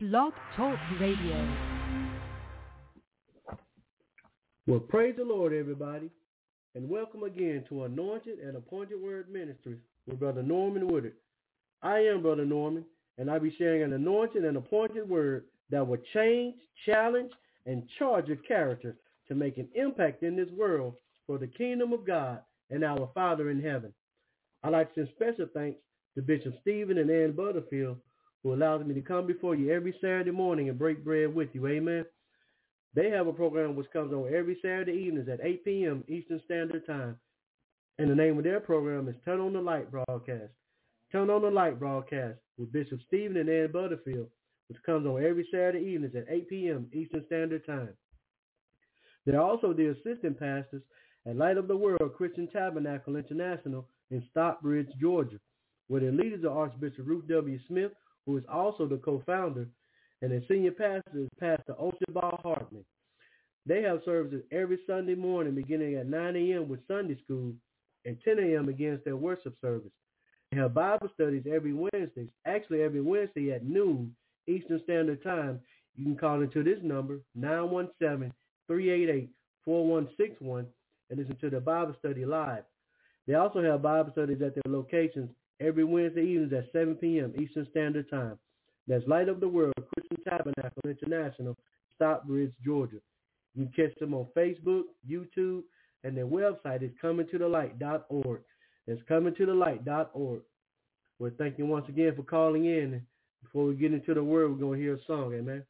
Blog Talk Radio. Well, praise the Lord, everybody, and welcome again to Anointed and Appointed Word Ministry with Brother Norman Woodard. I am Brother Norman, and I'll be sharing an anointed and appointed word that will change, challenge, and charge your character to make an impact in this world for the kingdom of God and our Father in heaven. I'd like to send special thanks to Bishop Stephen and Ann Butterfield, who allows me to come before you every Saturday morning and break bread with you. Amen. They have a program which comes on every Saturday evenings at 8 p.m. Eastern Standard Time. And the name of their program is Turn on the Light Broadcast. Turn on the Light Broadcast with Bishop Stephen and Ann Butterfield, which comes on every Saturday evenings at 8 p.m. Eastern Standard Time. They're also the assistant pastors at Light of the World Christian Tabernacle International in Stockbridge, Georgia, where their leaders are Archbishop Ruth W. Smith, who is also the co-founder, and their senior pastor is Pastor Oshabal Hartman. They have services every Sunday morning beginning at 9 a.m. with Sunday school and 10 a.m. against their worship service. They have Bible studies every Wednesday, actually every Wednesday at noon Eastern Standard Time. You can call into this number, 917-388-4161, and listen to the Bible study live. They also have Bible studies at their locations every Wednesday evenings at 7 p.m. Eastern Standard Time. That's Light of the World Christian Tabernacle International, Stockbridge, Georgia. You can catch them on Facebook, YouTube, and their website is comingtothelight.org. That's comingtothelight.org. Well, thank you once again for calling in. Before we get into the word, we're going to hear a song. Amen.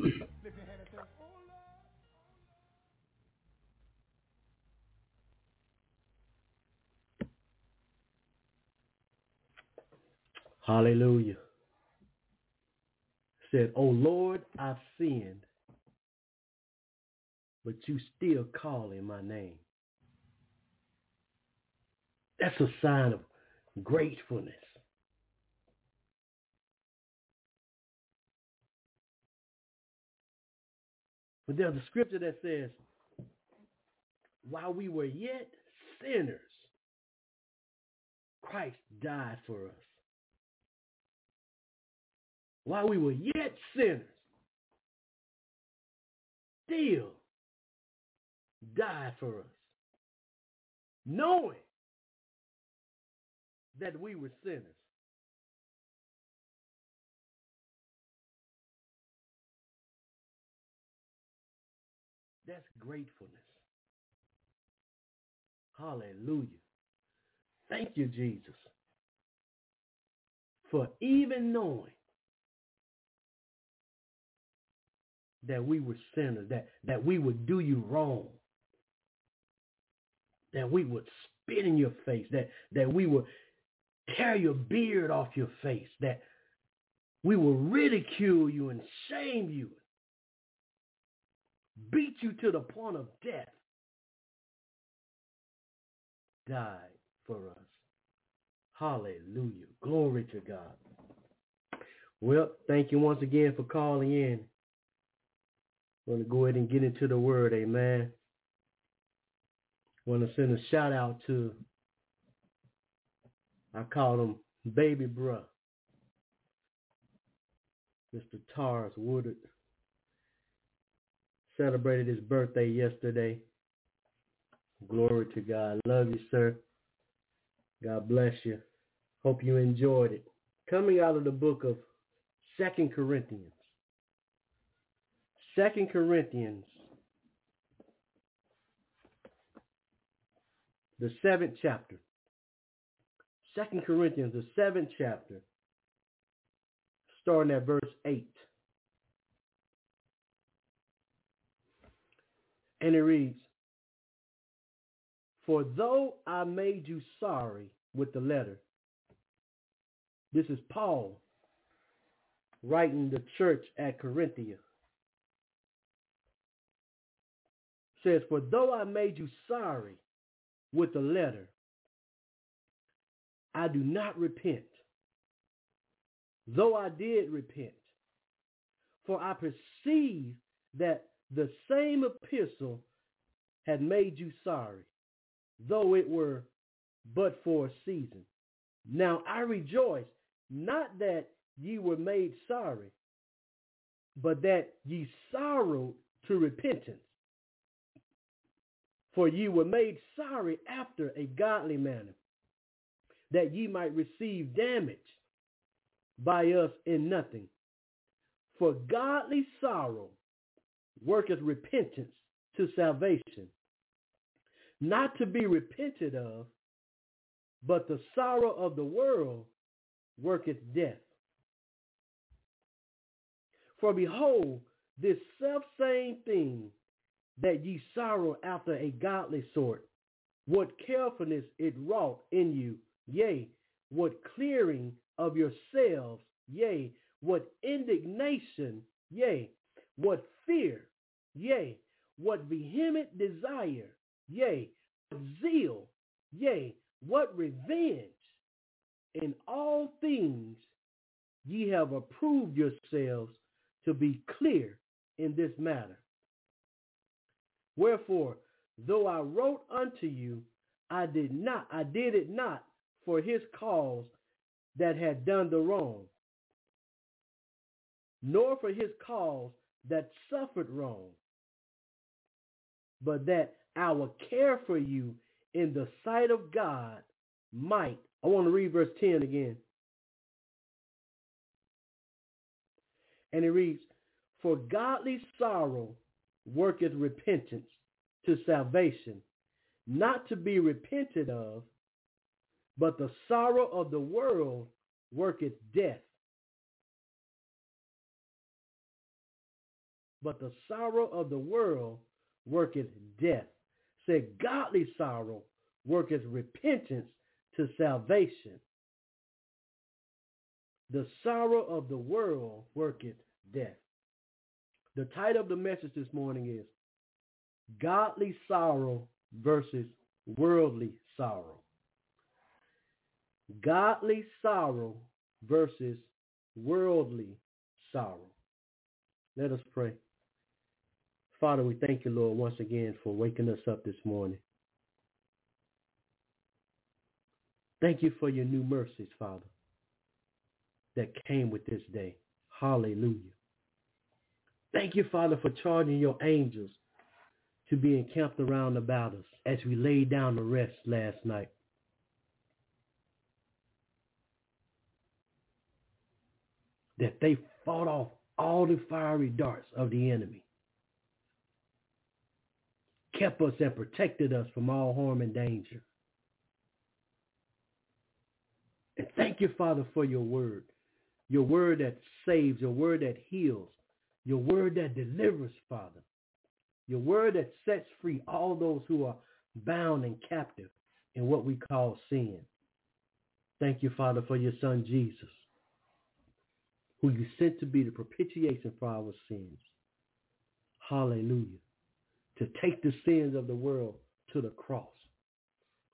Hallelujah. Said, Oh Lord, I've sinned, but you still calling my name. That's a sign of gratefulness. But there's a scripture that says, while we were yet sinners, Christ died for us. While we were yet sinners, still died for us. Knowing that we were sinners. That's gratefulness. Hallelujah. Thank you, Jesus, for even knowing that we were sinners, that, that we would do you wrong, that we would spit in your face, that, that we would tear your beard off your face, that we will ridicule you and shame you, beat you to the point of death, died for us. Hallelujah. Glory to God. Well, thank you once again for calling in. I'm going to go ahead and get into the word, amen. I want to send a shout out to, I call him Baby Bruh, Mr. Tars Woodard. Celebrated his birthday yesterday. Glory to God. Love you, sir. God bless you. Hope you enjoyed it. Coming out of the book of Second Corinthians. Second Corinthians, the seventh chapter. Second Corinthians, the seventh chapter, starting at verse 8. And it reads, For though I made you sorry with the letter, this is Paul writing the church at Corinthia. says, For though I made you sorry with the letter, I do not repent. Though I did repent, for I perceive that the same epistle had made you sorry, though it were but for a season. Now I rejoice, not that ye were made sorry, but that ye sorrowed to repentance. For ye were made sorry after a godly manner, that ye might receive damage by us in nothing. For godly sorrow worketh repentance to salvation, not to be repented of, but the sorrow of the world worketh death. For behold, this selfsame thing that ye sorrow after a godly sort, what carefulness it wrought in you, yea, what clearing of yourselves, yea, what indignation, yea, what fear, yea, what vehement desire, yea, what zeal, yea, what revenge in all things ye have approved yourselves to be clear in this matter. Wherefore, though I wrote unto you, I did not, I did it not for his cause that had done the wrong, nor for his cause that suffered wrong, but that our care for you in the sight of God might. I want to read verse 10 again. And it reads, For godly sorrow worketh repentance to salvation, not to be repented of, but the sorrow of the world worketh death. But the sorrow of the world worketh death. Said godly sorrow worketh repentance to salvation. The sorrow of the world worketh death. The title of the message this morning is Godly Sorrow versus Worldly Sorrow. Godly sorrow versus worldly sorrow. Let us pray. Father, we thank you, Lord, once again for waking us up this morning. Thank you for your new mercies, Father, that came with this day. Hallelujah. Thank you, Father, for charging your angels to be encamped around about us as we laid down to rest last night. That they fought off all the fiery darts of the enemy, kept us and protected us from all harm and danger. And thank you, Father, for your word, your word that saves, your word that heals, your word that delivers, Father. Your word that sets free all those who are bound and captive in what we call sin. Thank you, Father, for your son Jesus, who you sent to be the propitiation for our sins. Hallelujah. To take the sins of the world to the cross,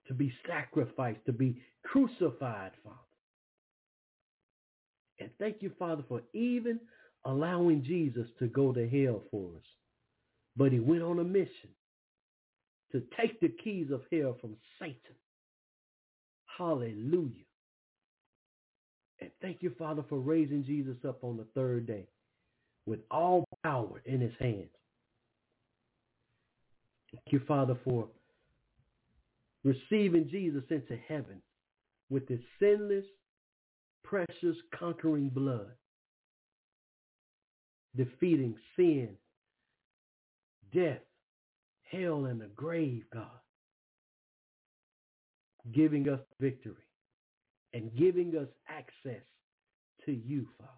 to be sacrificed, to be crucified, Father. And thank you, Father, for even allowing Jesus to go to hell for us. But he went on a mission to take the keys of hell from Satan. Hallelujah. And thank you, Father, for raising Jesus up on the third day with all power in his hands. Thank you, Father, for receiving Jesus into heaven with his sinless, precious, conquering blood defeating sin, death, hell, and the grave, God. Giving us victory and giving us access to you, Father.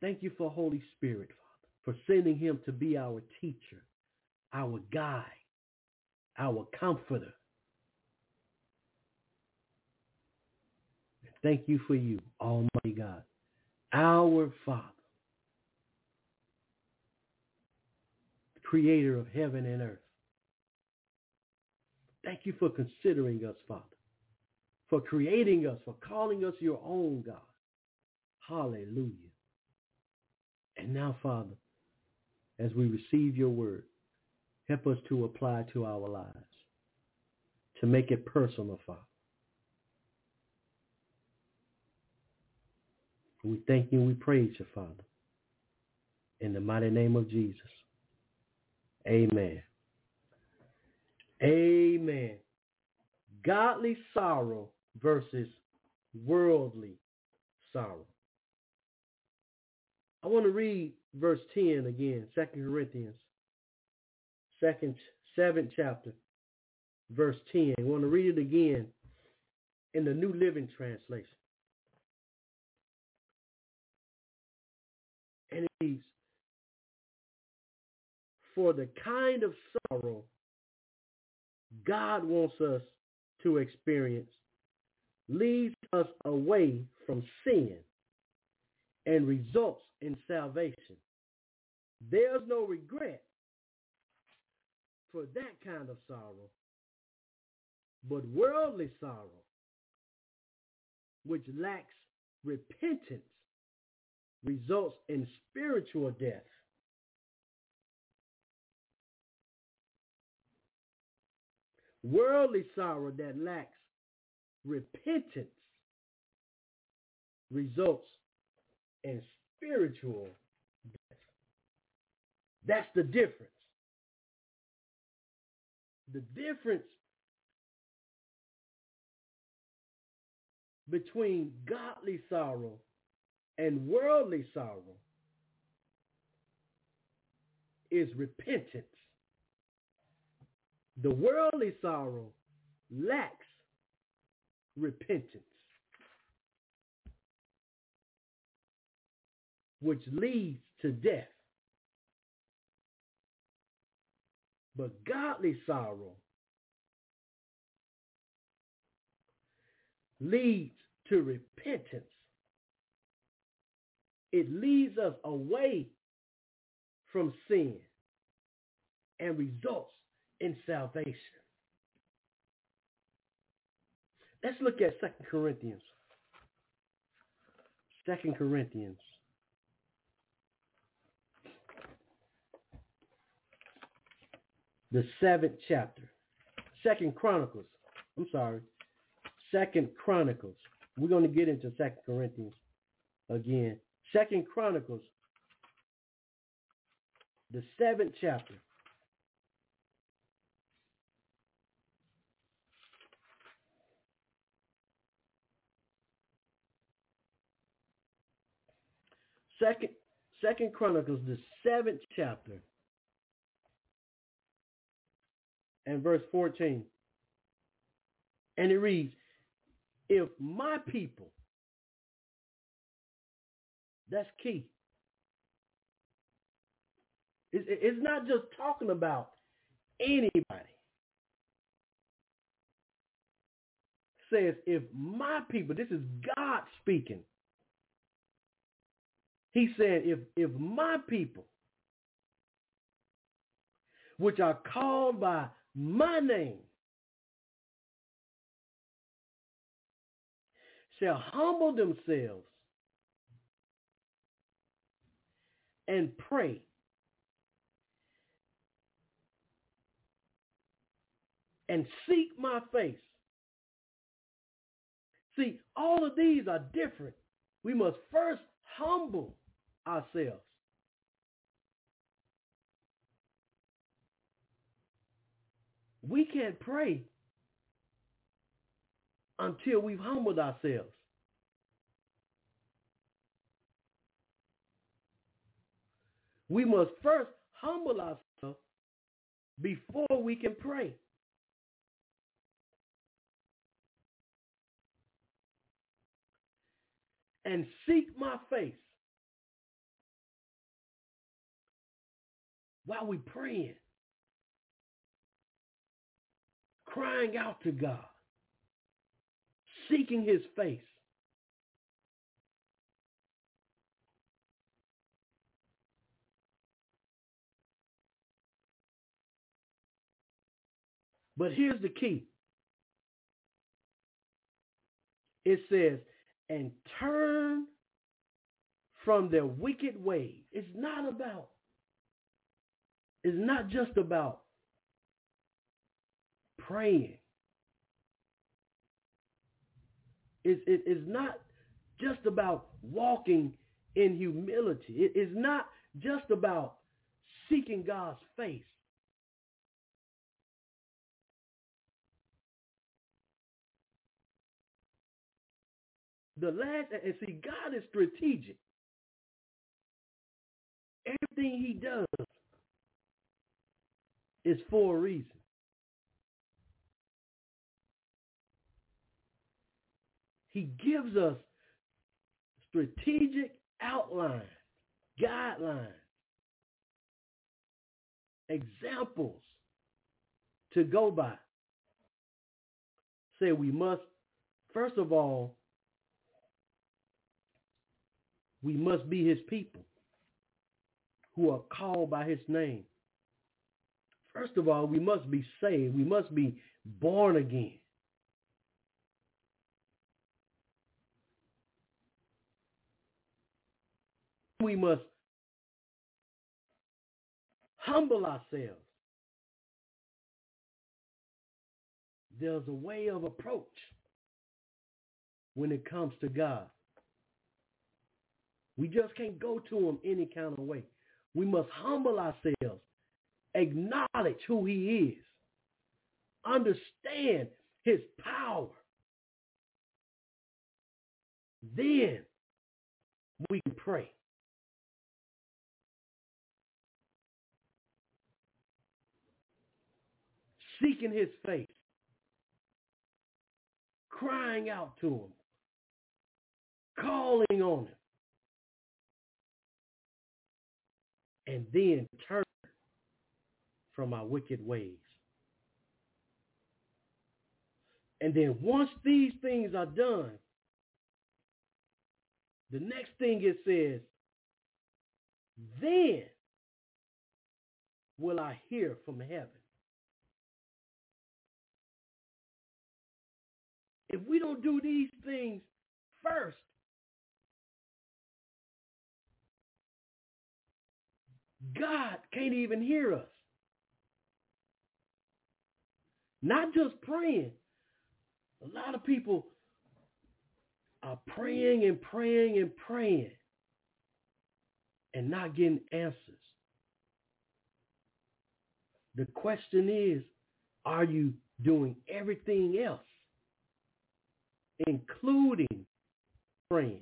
Thank you for Holy Spirit, for sending him to be our teacher, our guide, our comforter. Thank you for you, Almighty God our Father, creator of heaven and earth. Thank you for considering us, Father, for creating us, for calling us your own God. Hallelujah. And now, Father, as we receive your word, help us to apply to our lives, to make it personal, Father. We thank you and we praise you, Father. In the mighty name of Jesus. Amen. Amen. Godly sorrow versus worldly sorrow. I want to read verse 10 again, 2 Corinthians, second, seventh chapter, verse 10. I want to read it again in the New Living Translation. And it reads, for the kind of sorrow God wants us to experience leads us away from sin and results in salvation. There's no regret for that kind of sorrow, but worldly sorrow, which lacks repentance, results in spiritual death. Worldly sorrow that lacks repentance results in spiritual death. That's the difference. The difference between godly sorrow and worldly sorrow is repentance. The worldly sorrow lacks repentance, which leads to death. But godly sorrow leads to repentance. It leads us away from sin and results in salvation. Let's look at Second Corinthians. Second Corinthians. The seventh chapter. Second Chronicles. I'm sorry. Second Chronicles. We're going to get into Second Corinthians again. Second Chronicles, the seventh chapter. Second, Second Chronicles, the seventh chapter, and verse 14. And it reads, if my people, that's key. It's not just talking about anybody. Says, if my people, this is God speaking. He said, if, if my people, which are called by my name, shall humble themselves and pray and seek my face. See, all of these are different. We must first humble ourselves. We can't pray until we've humbled ourselves. We must first humble ourselves before we can pray. And seek my face while we're praying, crying out to God seeking his face. But here's the key. It says, and turn from their wicked ways. It's not about, it's not just about praying. It's, it, it's not just about walking in humility. It is not just about seeking God's face. The last, and see, God is strategic. Everything he does is for a reason. He gives us strategic outline, guidelines, examples to go by. Say we must, first of all, we must be his people who are called by his name. First of all, we must be saved. We must be born again. We must humble ourselves. There's a way of approach when it comes to God. We just can't go to him any kind of way. We must humble ourselves, acknowledge who he is, understand his power. Then we can pray. Seeking his face, crying out to him, calling on him. and then turn from our wicked ways. And then once these things are done, the next thing it says, then will I hear from heaven. If we don't do these things first, God can't even hear us. Not just praying. A lot of people are praying and praying and praying and not getting answers. The question is, are you doing everything else, including praying?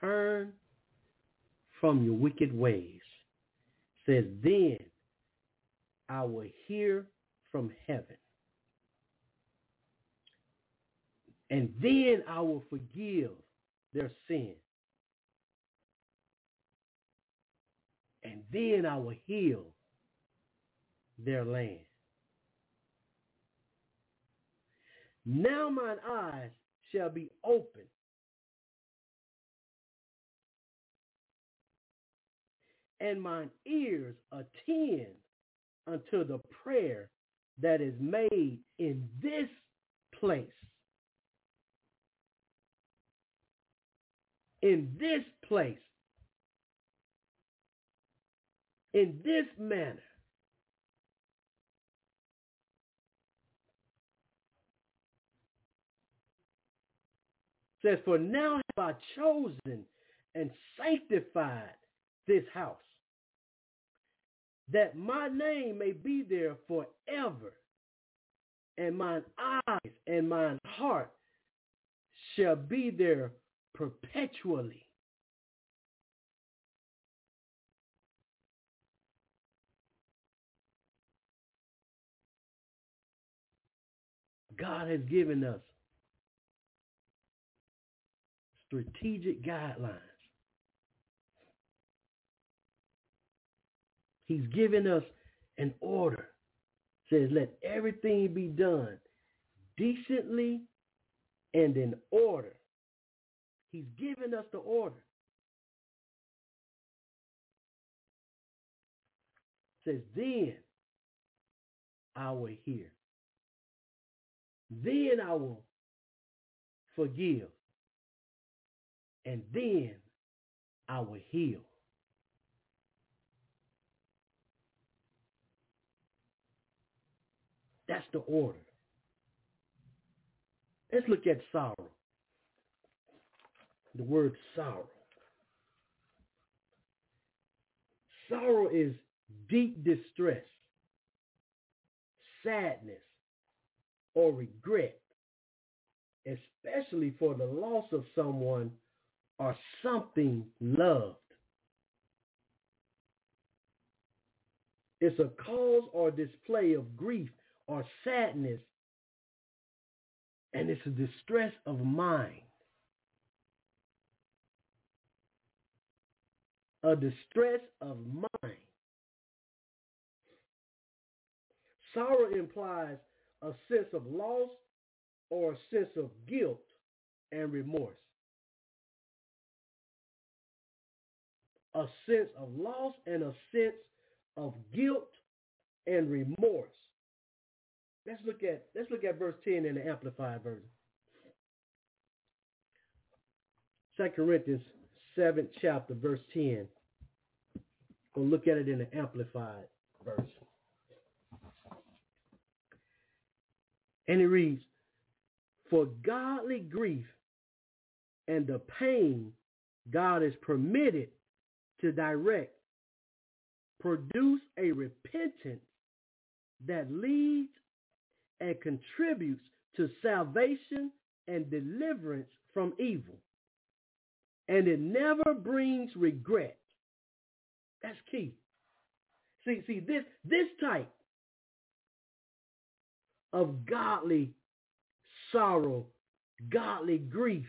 turn from your wicked ways. says, then I will hear from heaven. And then I will forgive their sin. And then I will heal their land. Now mine eyes shall be opened and mine ears attend unto the prayer that is made in this place. In this place. In this manner. Says, For now have I chosen and sanctified this house, that my name may be there forever, and mine eyes and mine heart shall be there perpetually. God has given us strategic guidelines He's given us an order. Says, let everything be done decently and in order. He's given us the order. Says, then I will hear. Then I will forgive. And then I will heal. That's the order. Let's look at sorrow. The word sorrow. Sorrow is deep distress, sadness, or regret, especially for the loss of someone or something loved. It's a cause or display of grief or sadness, and it's a distress of mind. A distress of mind. Sorrow implies a sense of loss or a sense of guilt and remorse. A sense of loss and a sense of guilt and remorse. Let's look at let's look at verse 10 in the amplified version. 2 Corinthians 7th chapter, verse 10. We'll look at it in the amplified version. And it reads, For godly grief and the pain God is permitted to direct produce a repentance that leads and contributes to salvation and deliverance from evil. And it never brings regret. That's key. See, see, this this type of godly sorrow, godly grief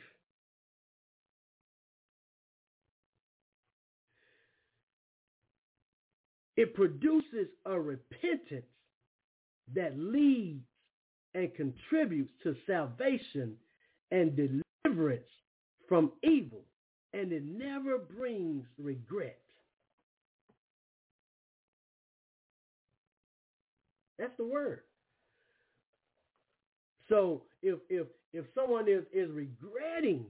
it produces a repentance that leads and contributes to salvation and deliverance from evil, and it never brings regret. That's the word. So if if if someone is is regretting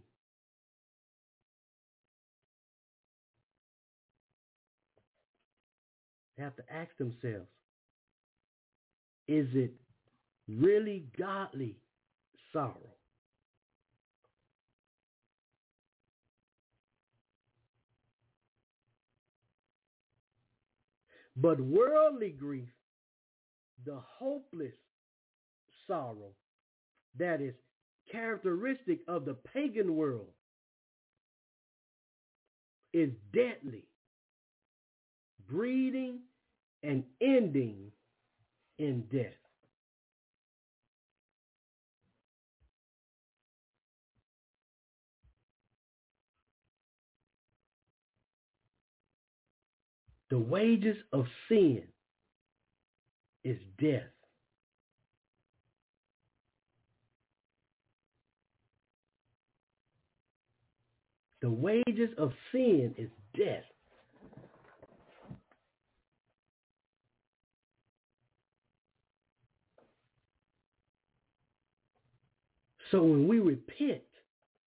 they have to ask themselves, is it really godly sorrow? But worldly grief, the hopeless sorrow that is characteristic of the pagan world, is deadly, breeding and ending in death. The wages of sin is death. The wages of sin is death. So when we repent,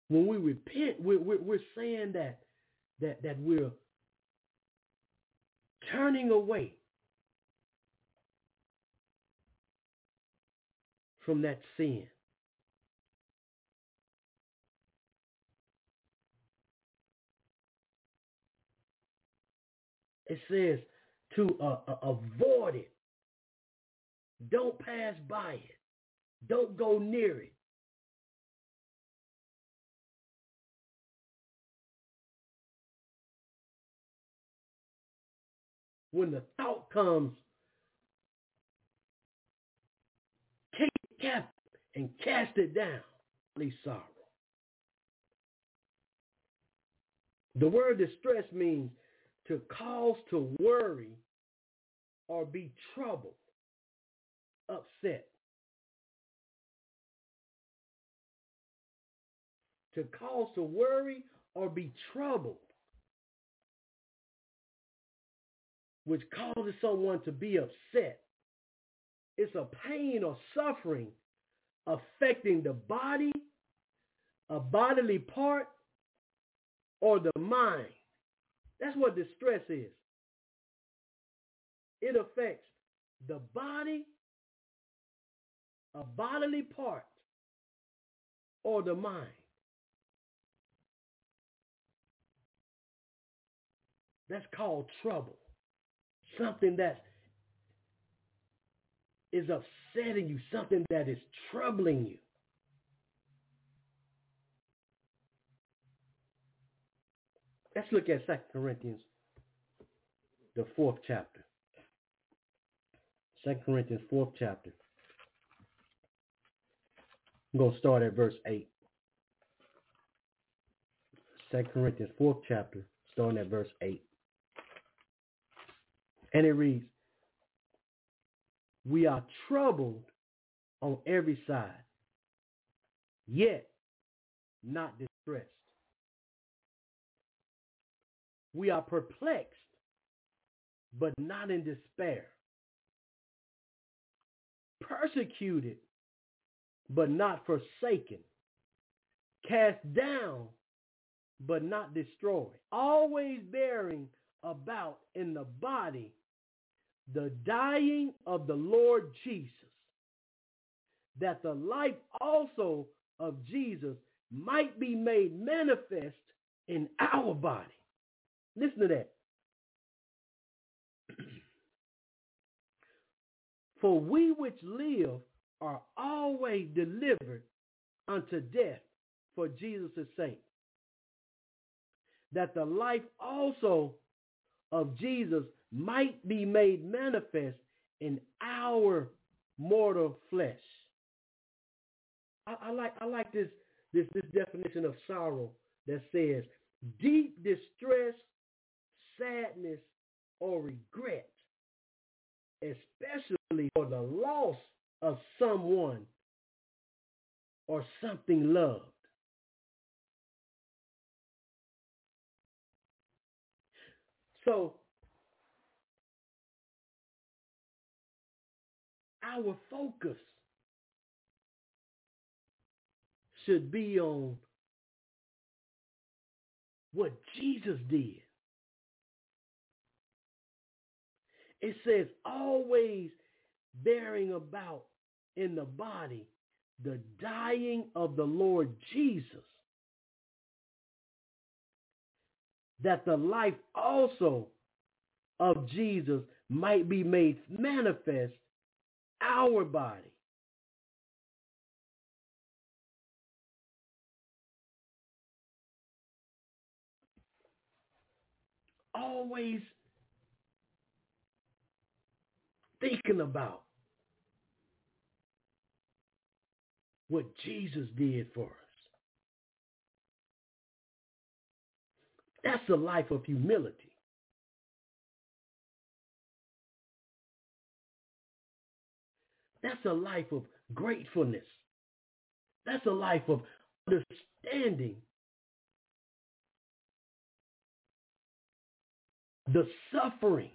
when we repent, we're, we're, we're saying that, that, that we're turning away from that sin. It says to uh, uh, avoid it. Don't pass by it. Don't go near it. When the thought comes, take it captive and cast it down. Please sorrow. The word distress means to cause to worry or be troubled, upset. To cause to worry or be troubled, which causes someone to be upset. It's a pain or suffering affecting the body, a bodily part, or the mind. That's what distress is. It affects the body, a bodily part, or the mind. That's called trouble. Something that is upsetting you, something that is troubling you. Let's look at 2 Corinthians, the fourth chapter. 2 Corinthians, fourth chapter. I'm going to start at verse 8. 2 Corinthians, fourth chapter, starting at verse 8. And it reads, We are troubled on every side, yet not distressed. We are perplexed, but not in despair. Persecuted, but not forsaken. Cast down, but not destroyed. Always bearing about in the body the dying of the Lord Jesus, that the life also of Jesus might be made manifest in our body. Listen to that. For we which live are always delivered unto death for Jesus' sake, that the life also of Jesus might be made manifest in our mortal flesh. I, I, like I like this this this definition of sorrow that says deep distress, sadness, or regret, especially for the loss of someone or something loved. So our focus should be on what Jesus did. It says always bearing about in the body the dying of the Lord Jesus, that the life also of Jesus might be made manifest our body. Always thinking about what Jesus did for us. That's a life of humility. That's a life of gratefulness. That's a life of understanding the suffering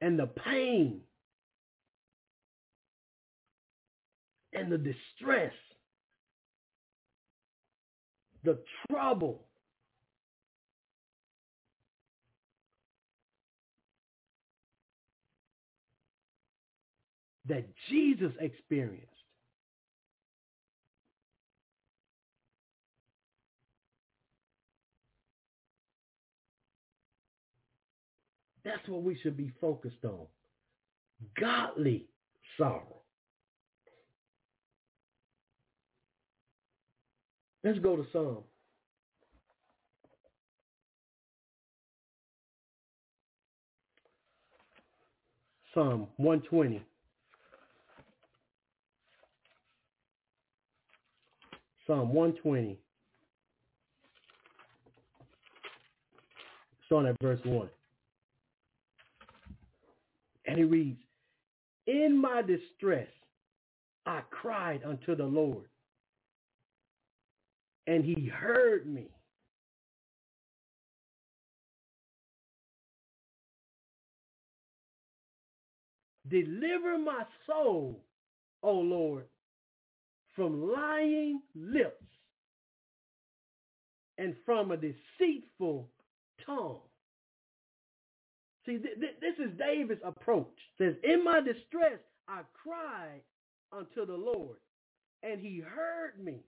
and the pain and the distress, the trouble that Jesus experienced. That's what we should be focused on. Godly sorrow. Let's go to Psalm. Psalm 120. Psalm 120. Starting at verse 1. And he reads, In my distress I cried unto the Lord, and he heard me. Deliver my soul, O Lord, from lying lips and from a deceitful tongue. See, th- th- this is David's approach. It says, in my distress, I cried unto the Lord, and he heard me.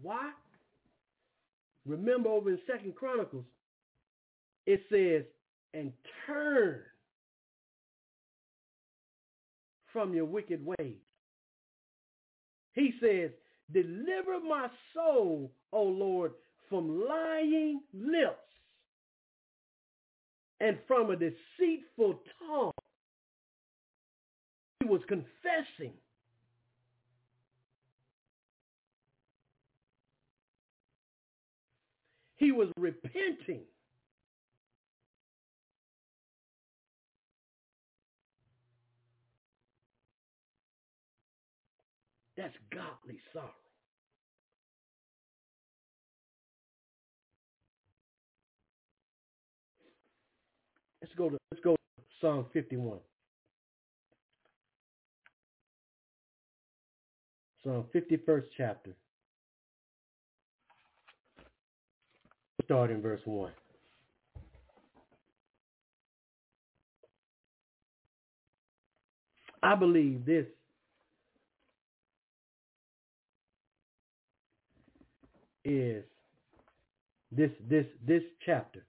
Why? Remember over in Second Chronicles, it says, and turn from your wicked ways. He says, deliver my soul, O Lord, from lying lips and from a deceitful tongue. He was confessing. He was repenting. That's godly sorrow. Let's go to let's go to Psalm 51. Psalm 51st chapter. Start in verse 1. I believe this is this this this chapter,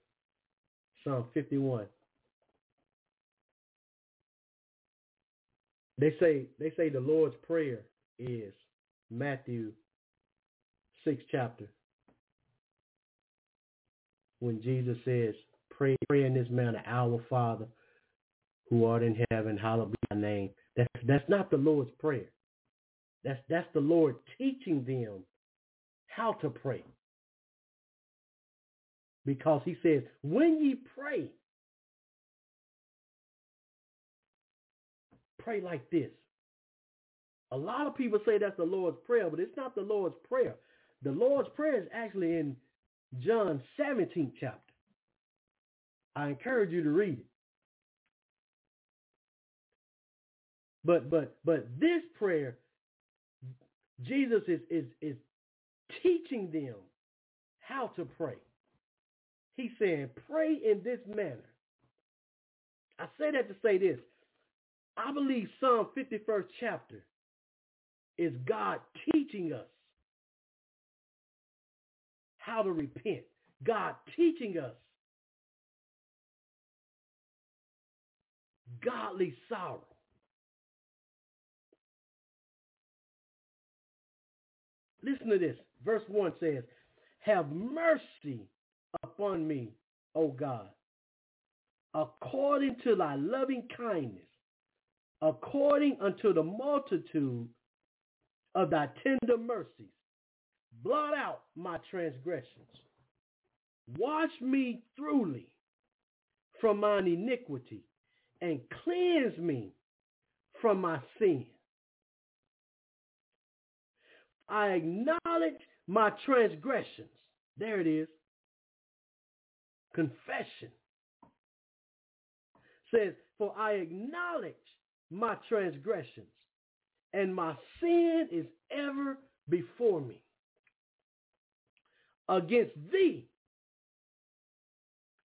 Psalm 51. They say they say the Lord's prayer is Matthew 6 chapter. When Jesus says, pray, pray in this manner, our Father who art in heaven, hallowed be thy name. That's, that's not the Lord's prayer. That's, that's the Lord teaching them how to pray. Because he says, when ye pray, pray like this. A lot of people say that's the Lord's Prayer, but it's not the Lord's Prayer. The Lord's Prayer is actually in John 17th chapter. I encourage you to read it. But but but this prayer, Jesus is is is teaching them how to pray. He's saying, pray in this manner. I say that to say this. I believe Psalm 51st chapter is God teaching us how to repent. God teaching us godly sorrow. Listen to this. Verse 1 says, Have mercy upon me, O God, according to thy loving kindness, according unto the multitude of thy tender mercies. Blot out my transgressions. Wash me thoroughly from mine iniquity and cleanse me from my sin. I acknowledge my transgressions. There it is. Confession. Says, for I acknowledge my transgressions and my sin is ever before me. Against thee,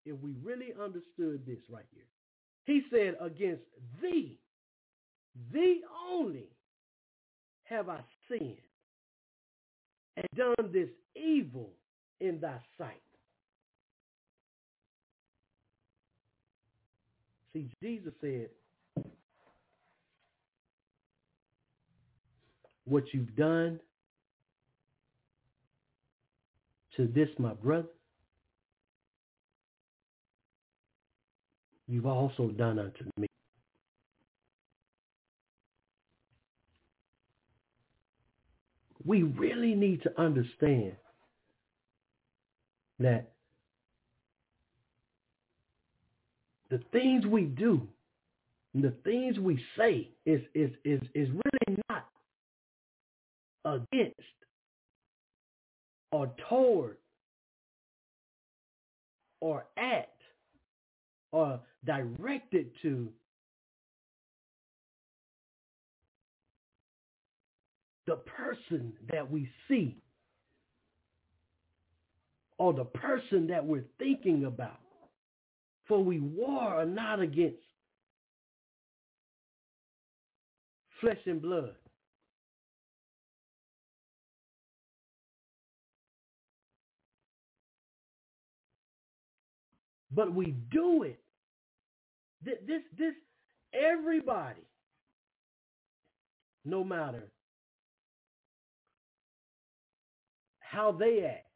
if we really understood this right here, he said, against thee, thee only have I sinned and done this evil in thy sight. See, Jesus said, what you've done to this, my brother, you've also done unto me. We really need to understand that the things we do, the things we say is, is, is, is really not against or toward or at or directed to the person that we see or the person that we're thinking about. For we war not against flesh and blood, but we do it. This, this, everybody, no matter how they act,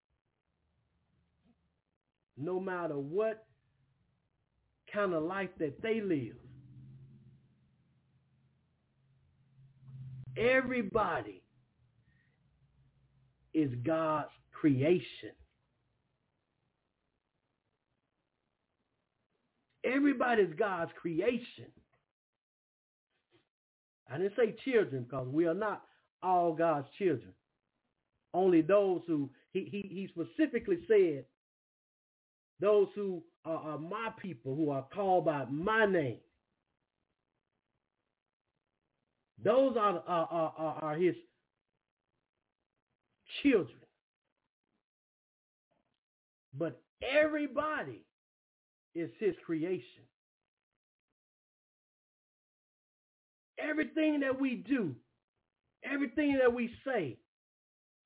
no matter what kind of life that they live, everybody is God's creation. Everybody's God's creation. I didn't say children because we are not all God's children. Only those who he, he, he specifically said those who are, are my people, who are called by my name. Those are, are, are, are his children. But everybody is his creation. Everything that we do, everything that we say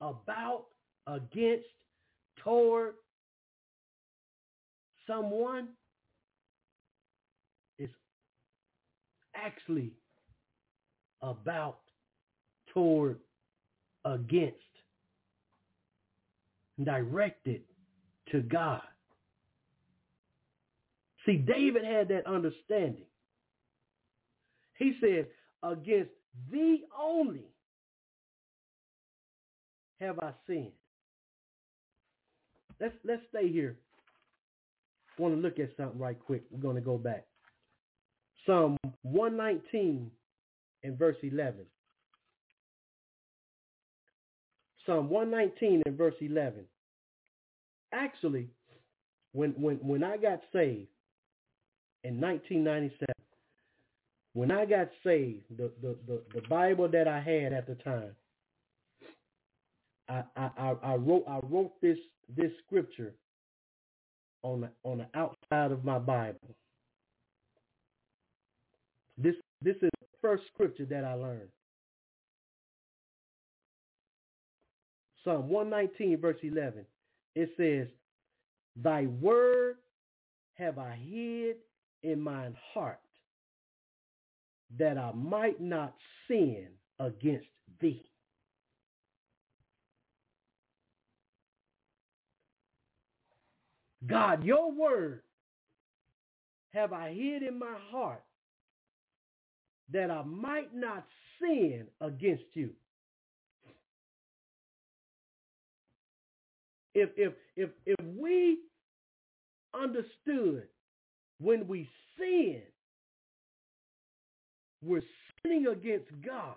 about, against, toward someone is actually about, toward, against, directed to God. See, David had that understanding. He said, against thee only have I sinned. Let's let's stay here. I want to look at something right quick. We're going to go back. Psalm 119 and verse 11. Psalm 119 and verse 11. Actually, when when when I got saved in 1997, when I got saved, the, the, the, the Bible that I had at the time, I, I, I wrote I wrote this this scripture on the on the outside of my Bible. This this is the first scripture that I learned. Psalm 119 verse 11. It says, Thy word have I hid in mine heart that I might not sin against thee. God, your word have I hid in my heart that I might not sin against you. If if if if we understood when we sin, we're sinning against God.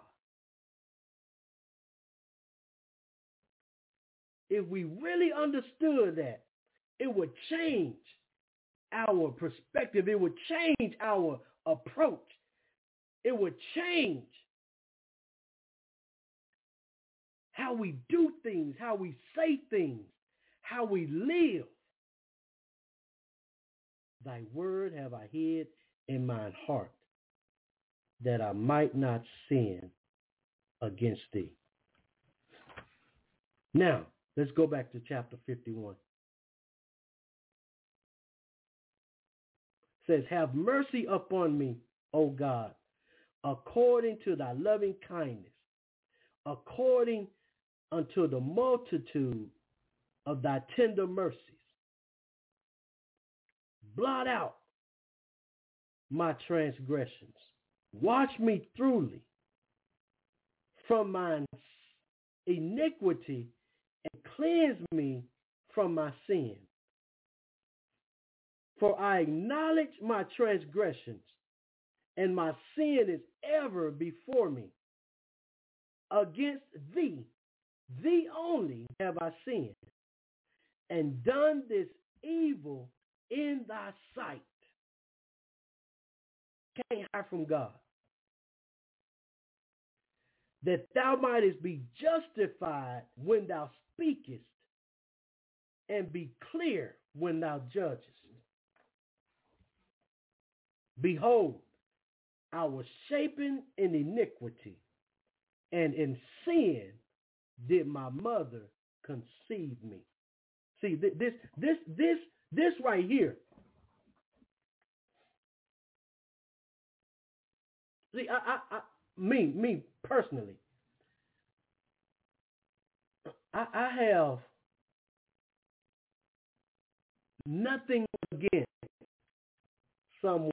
If we really understood that, it would change our perspective. It would change our approach. It would change how we do things, how we say things, how we live. Thy word have I hid in mine heart, that I might not sin against thee. Now, let's go back to chapter 51. Says, Have mercy upon me, O God, according to thy loving kindness, according unto the multitude of thy tender mercies. Blot out my transgressions. Watch me thoroughly from mine iniquity and cleanse me from my sin. For I acknowledge my transgressions, and my sin is ever before me. Against thee, thee only have I sinned, and done this evil in thy sight. Can't hide from God. That thou mightest be justified when thou speakest, and be clear when thou judgest. Behold, I was shapen in iniquity, and in sin did my mother conceive me. See, this, this, this, this right here. See, I, I, I me, me personally, I, I have nothing against someone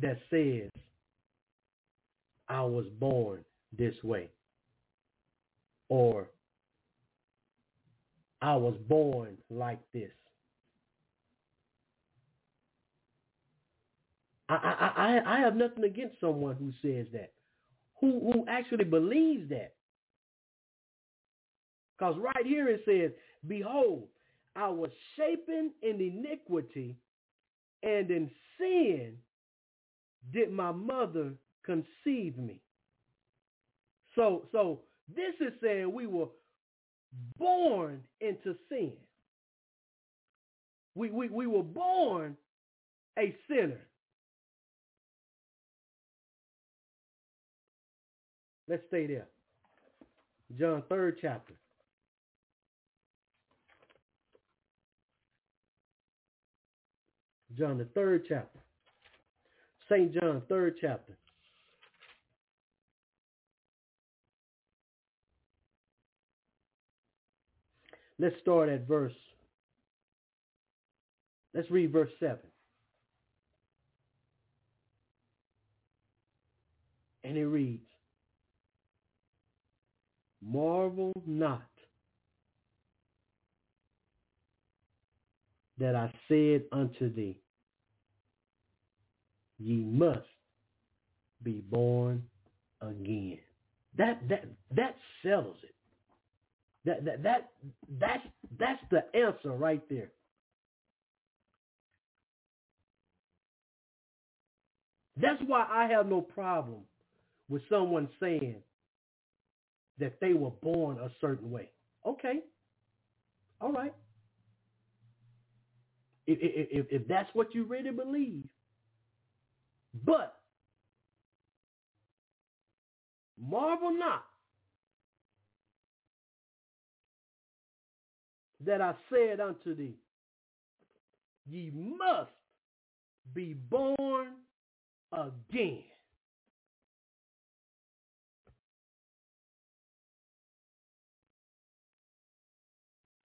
that says I was born this way or I was born like this. I, I, I I have nothing against someone who says that, who, who actually believes that. Because right here it says, Behold, I was shapen in iniquity, and in sin did my mother conceive me. So, so this is saying we were born into sin. We, we, we were born a sinner. Let's stay there. John 3rd chapter. John the third chapter. St. John, third chapter. Let's start at verse. Let's read verse 7. And it reads, Marvel not that I said unto thee, ye must be born again. That that that settles it. That that that that's that's the answer right there. That's why I have no problem with someone saying that they were born a certain way. Okay. All right. If, if, if that's what you really believe. But marvel not that I said unto thee, ye must be born again.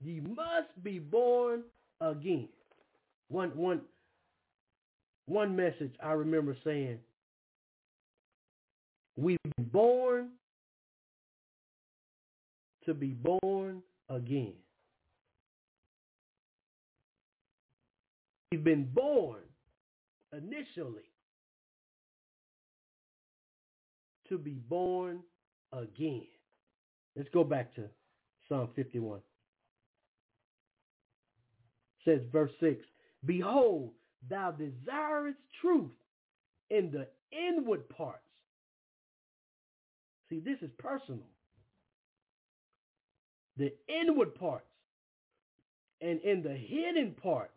Ye must be born again. One, one, one message I remember saying, we've been born to be born again. We've been born initially to be born again. Let's go back to Psalm 51. It says verse 6, Behold, thou desirest truth in the inward parts. See, this is personal. The inward parts. And in the hidden part,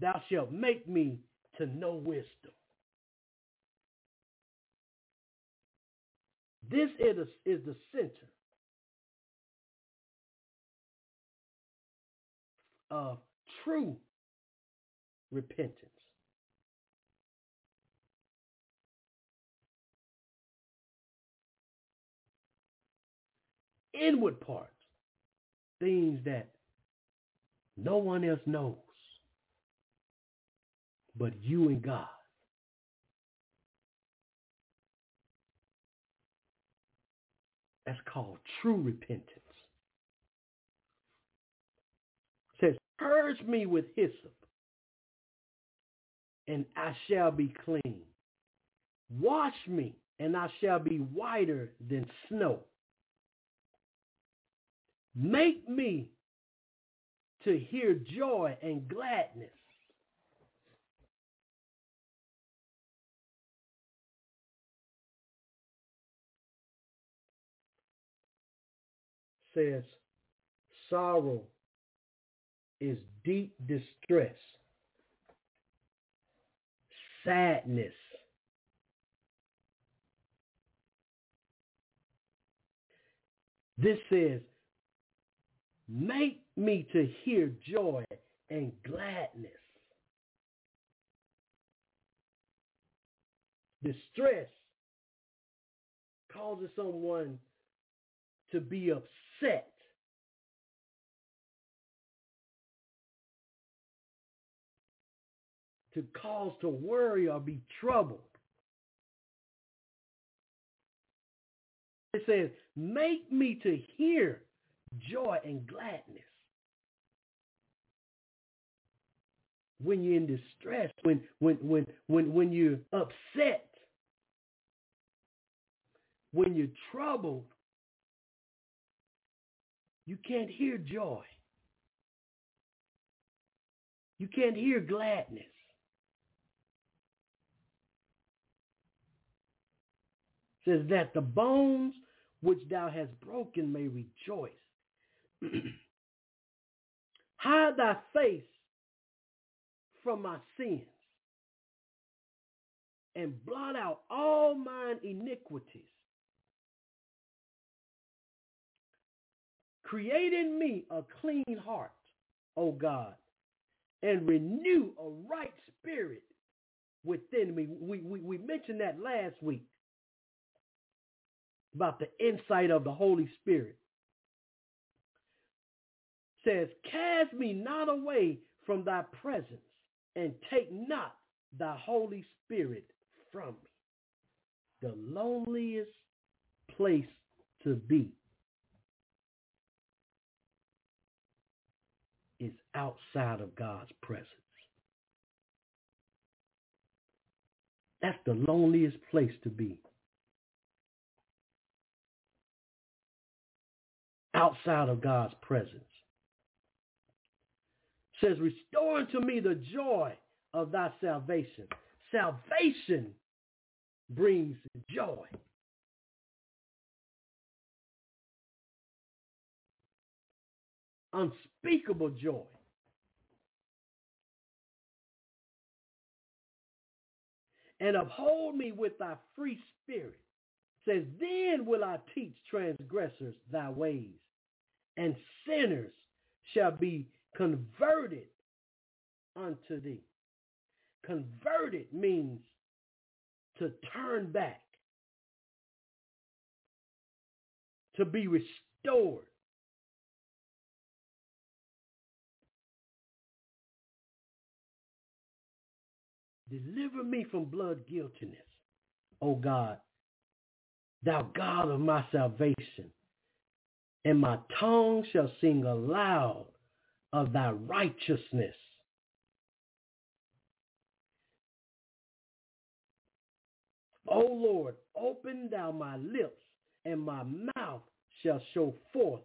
thou shalt make me to know wisdom. This is is the center of true repentance. Inward parts, things that no one else knows but you and God. That's called true repentance. It says, purge me with hyssop, and I shall be clean. Wash me, and I shall be whiter than snow. Make me to hear joy and gladness. Says sorrow is deep distress, sadness. This says, make me to hear joy and gladness. Distress causes someone to be upset. To cause to worry or be troubled. It says, make me to hear joy and gladness. When you're in distress, when when when when when you're upset, when you're troubled, you can't hear joy. You can't hear gladness. Says that the bones which thou hast broken may rejoice. Hide thy face from my sins and blot out all mine iniquities. Create in me a clean heart, O God, and renew a right spirit within me. We, we, we mentioned that last week about the insight of the Holy Spirit. Says, cast me not away from thy presence and take not thy Holy Spirit from me. The loneliest place to be is outside of God's presence. That's the loneliest place to be. Outside of God's presence. says, restore unto me the joy of thy salvation. Salvation brings joy. Unspeakable joy. And uphold me with thy free spirit. Says, then will I teach transgressors thy ways, and sinners shall be converted unto thee. Converted means to turn back, to be restored. Deliver me from blood guiltiness, O God, thou God of my salvation, and my tongue shall sing aloud of thy righteousness. O Lord, open thou my lips, and my mouth shall show forth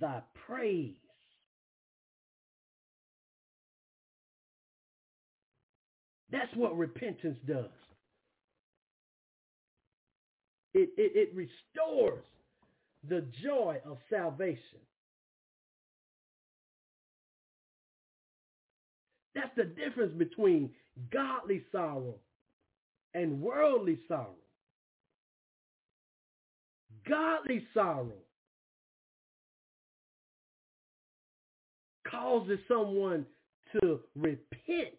thy praise. That's what repentance does. It, it, it restores the joy of salvation. That's the difference between godly sorrow and worldly sorrow. Godly sorrow causes someone to repent,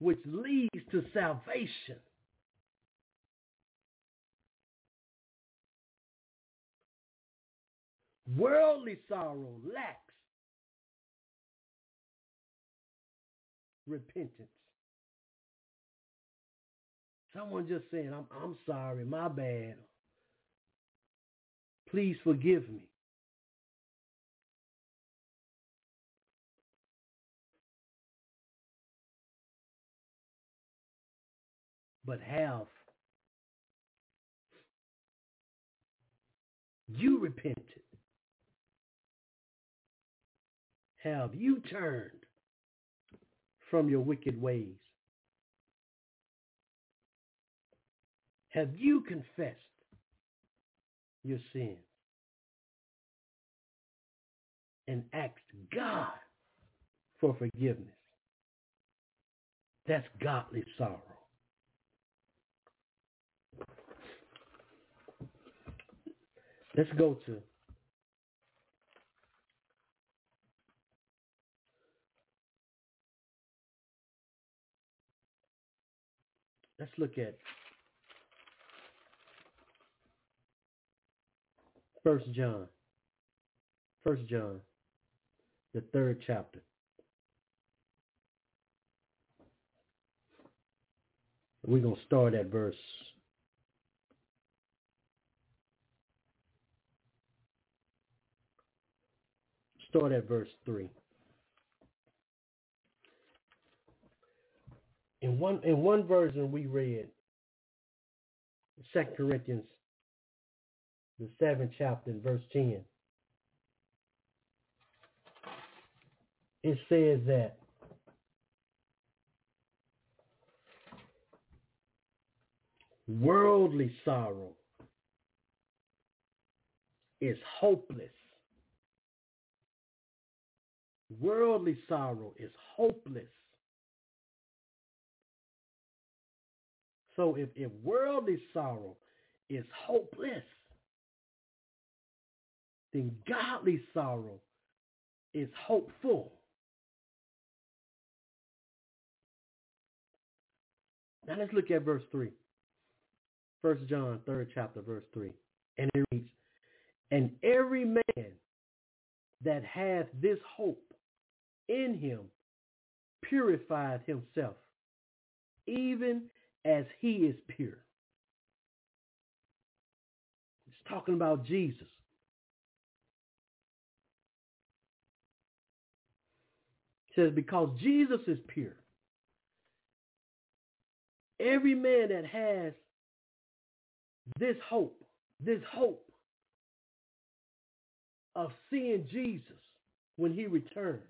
which leads to salvation. Worldly sorrow lacks repentance. Someone just saying, I'm, I'm sorry, my bad. Please forgive me. But have you repented? Have you turned from your wicked ways? Have you confessed your sins and asked God for forgiveness? That's godly sorrow. Let's go to Let's look at First John. First John, the third chapter. We're going to start at verse start at verse 3. In one in one version we read Second Corinthians the seventh chapter in verse 10. it says that worldly sorrow is hopeless. Worldly sorrow is hopeless. So if, if worldly sorrow is hopeless, then godly sorrow is hopeful. Now let's look at verse 3. First John, third chapter, verse 3. And it reads, And every man that hath this hope in him purified himself, even as he is pure. It's talking about Jesus. It says, because Jesus is pure. Every man that has this hope, this hope of seeing Jesus when he returns.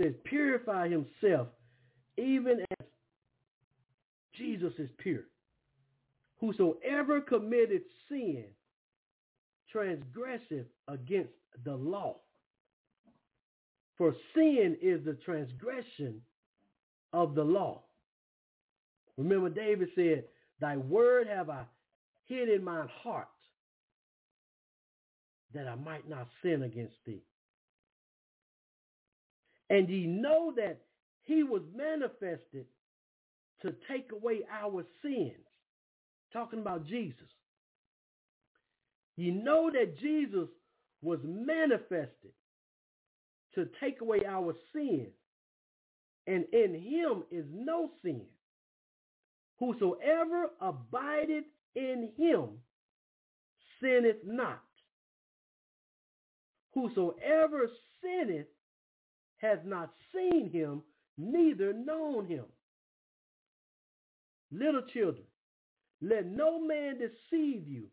Says, purify himself even as Jesus is pure. Whosoever committed sin transgressive against the law. For sin is the transgression of the law. Remember David said, thy word have I hid in mine heart that I might not sin against thee. And ye know that he was manifested to take away our sins. Talking about Jesus. You know that Jesus was manifested to take away our sins. And in him is no sin. Whosoever abideth in him sinneth not. Whosoever sinneth has not seen him, neither known him. Little children, let no man deceive you.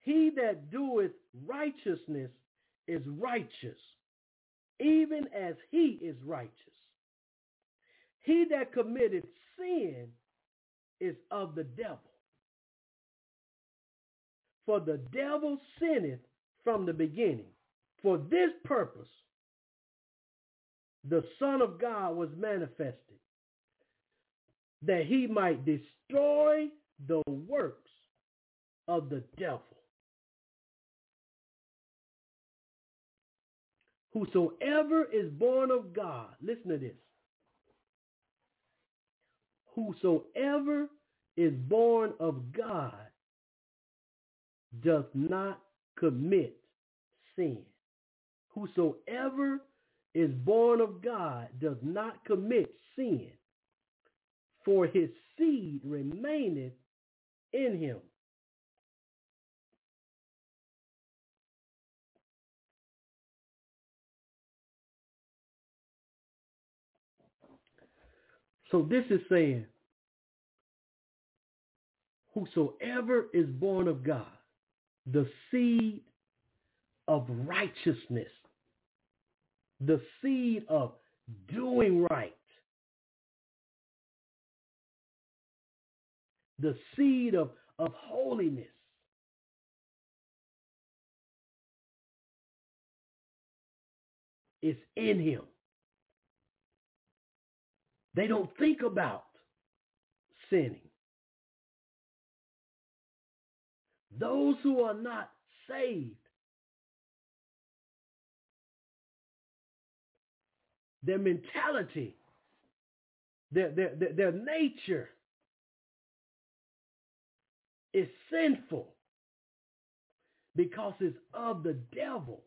He that doeth righteousness is righteous, even as he is righteous. He that committed sin is of the devil. For the devil sinneth from the beginning. For this purpose, the Son of God was manifested, that he might destroy the works of the devil. Whosoever is born of God, listen to this. Whosoever is born of God does not commit sin. Whosoever is born of God does not commit sin, for his seed remaineth in him. So this is saying, whosoever is born of God, the seed of righteousness, the seed of doing right, the seed of, of holiness, is in him. They don't think about sinning. Those who are not saved, their mentality, their, their, their, their nature is sinful because it's of the devil.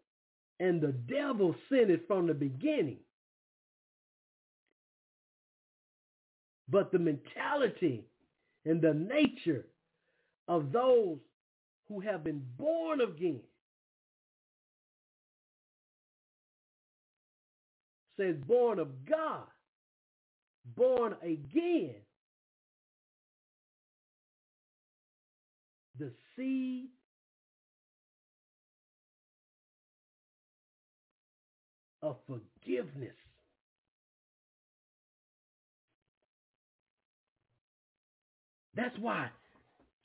And the devil sinned from the beginning. but the mentality and the nature of those who have been born again says born of God, born again. the seed of forgiveness. That's why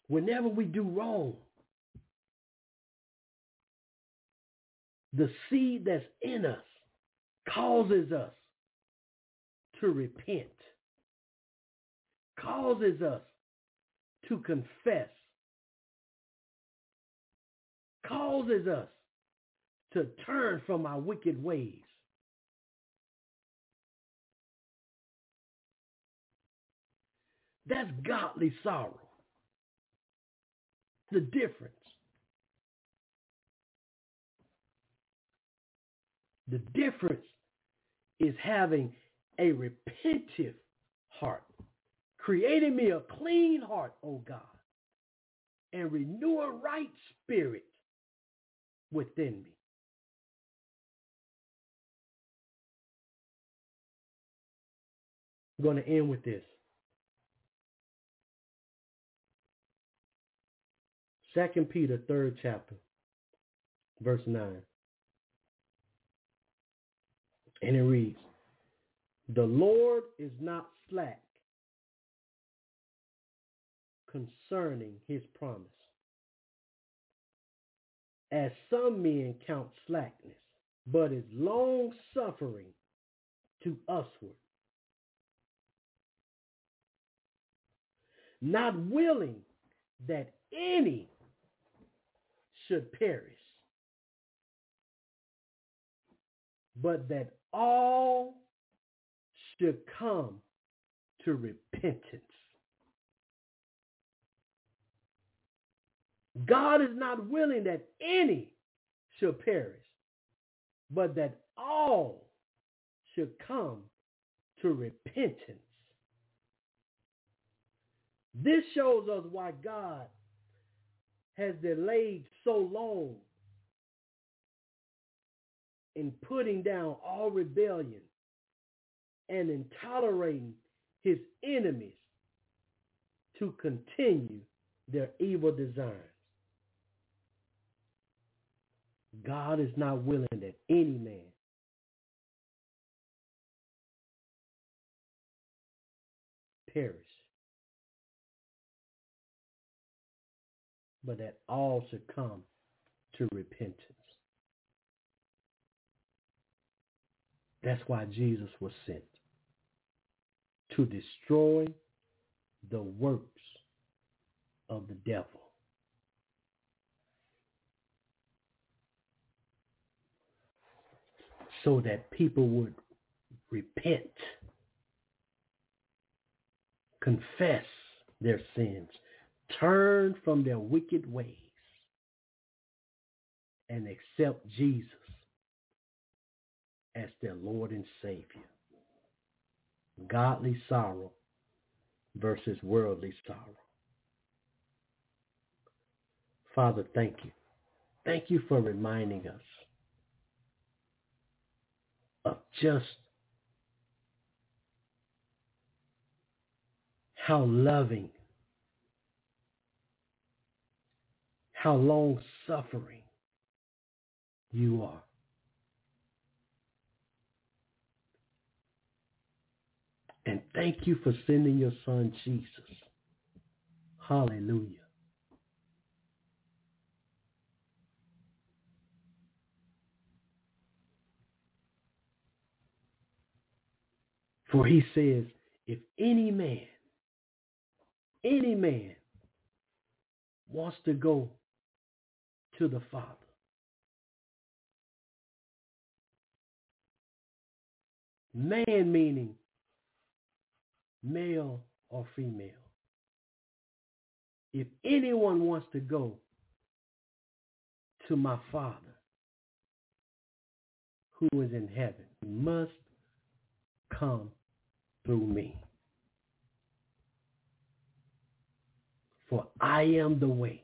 whenever we do wrong, the seed that's in us causes us to repent, causes us to confess, causes us to turn from our wicked ways. That's godly sorrow. The difference. The difference is having a repentive heart. Creating me a clean heart, O God, and renew a right spirit within me. I'm going to end with this. Second Peter, third chapter, verse 9. And it reads, The Lord is not slack concerning his promise, as some men count slackness, but is long suffering to usward, not willing that any should perish, but that all should come to repentance. God is not willing that any should perish, but that all should come to repentance. This shows us why God has delayed so long in putting down all rebellion and in tolerating his enemies to continue their evil designs. God is not willing that any man perish, but that all should come to repentance. That's why Jesus was sent. To destroy the works of the devil. So that people would repent, confess their sins, turn from their wicked ways, and accept Jesus as their Lord and Savior. Godly sorrow versus worldly sorrow. Father, thank you. Thank you for reminding us of just how loving, how long suffering you are. And thank you for sending your son Jesus. Hallelujah. For he says, if any man, any man wants to go to the Father, man meaning male or female. If anyone wants to go to my Father who is in heaven, he must come through me. For I am the way.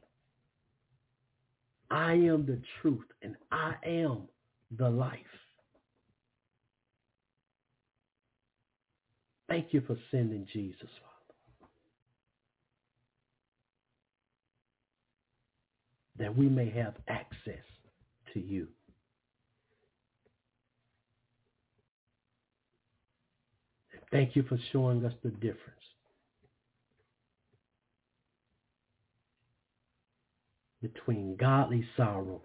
I am the truth and I am the life. Thank you for sending Jesus, Father. that we may have access to you. Thank you for showing us the difference. Between godly sorrow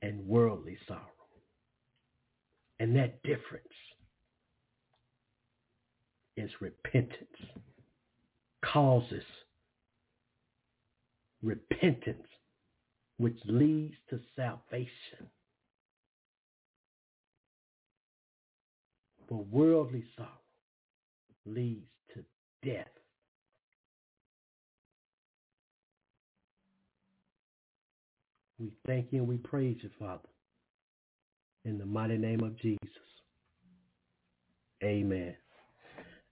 and worldly sorrow. And that difference is repentance. Causes repentance, which leads to salvation. For worldly sorrow leads to death. We thank you and we praise you, Father, in the mighty name of Jesus. Amen.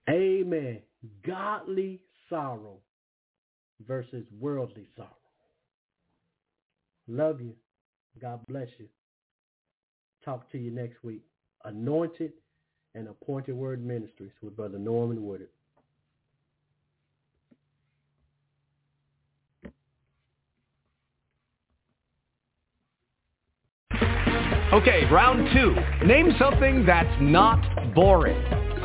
Amen. Godly sorrow versus worldly sorrow. Love you. God bless you. Talk to you next week. Anointed and Appointed Word Ministries with Brother Norman Woodard. Okay, round two. Name something that's not boring.